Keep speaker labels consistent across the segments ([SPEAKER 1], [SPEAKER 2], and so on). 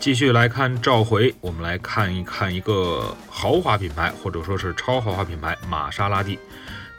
[SPEAKER 1] 继续来看召回，我们来看一看一个豪华品牌，或者说是超豪华品牌玛莎拉蒂。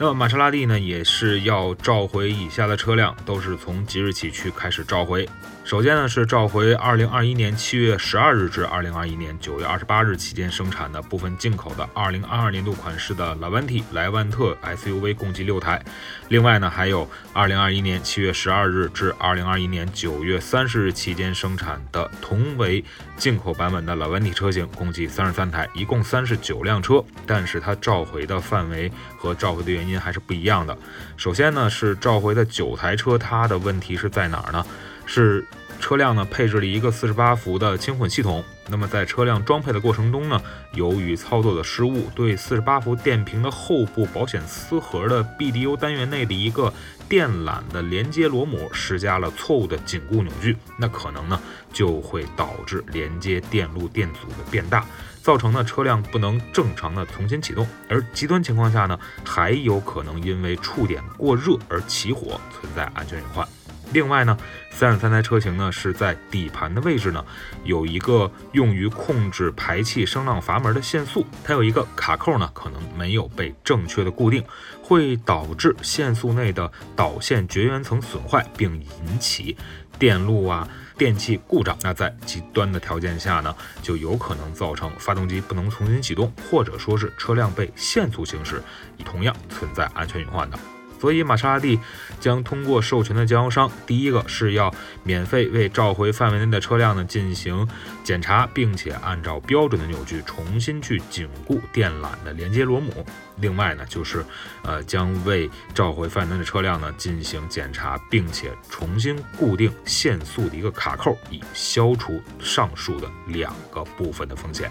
[SPEAKER 1] 那么玛莎拉蒂呢，也是要召回以下的车辆，都是从即日起去开始召回。首先呢，是召回二零二一年七月十二日至二零二一年九月二十八日期间生产的部分进口的二零二二年度款式的 LaVenti、莱万特 SUV 共计六台。另外呢，还有二零二一年七月十二日至二零二一年九月三十日期间生产的同为进口版本的 LaVenti 车型，共计三十三台，一共三十九辆车。但是它召回的范围和召回的原因还是不一样的。首先呢，是召回的九台车，它的问题是在哪儿呢？是车辆呢配置了一个四十八伏的轻混系统，那么在车辆装配的过程中呢，由于操作的失误，对四十八伏电瓶的后部保险丝盒的 BDU 单元内的一个电缆的连接螺母施加了错误的紧固扭矩，那可能呢就会导致连接电路电阻的变大，造成呢车辆不能正常的重新启动，而极端情况下呢，还有可能因为触点过热而起火，存在安全隐患。另外呢，三十三台车型呢是在底盘的位置呢有一个用于控制排气声浪阀门的限速，它有一个卡扣呢可能没有被正确的固定，会导致限速内的导线绝缘层损坏，并引起电路啊电器故障。那在极端的条件下呢，就有可能造成发动机不能重新启动，或者说是车辆被限速行驶，同样存在安全隐患的。所以，玛莎拉蒂将通过授权的经销商，第一个是要免费为召回范围内的车辆呢进行检查，并且按照标准的扭矩重新去紧固电缆的连接螺母。另外呢，就是呃将为召回范围内的车辆呢进行检查，并且重新固定限速的一个卡扣，以消除上述的两个部分的风险。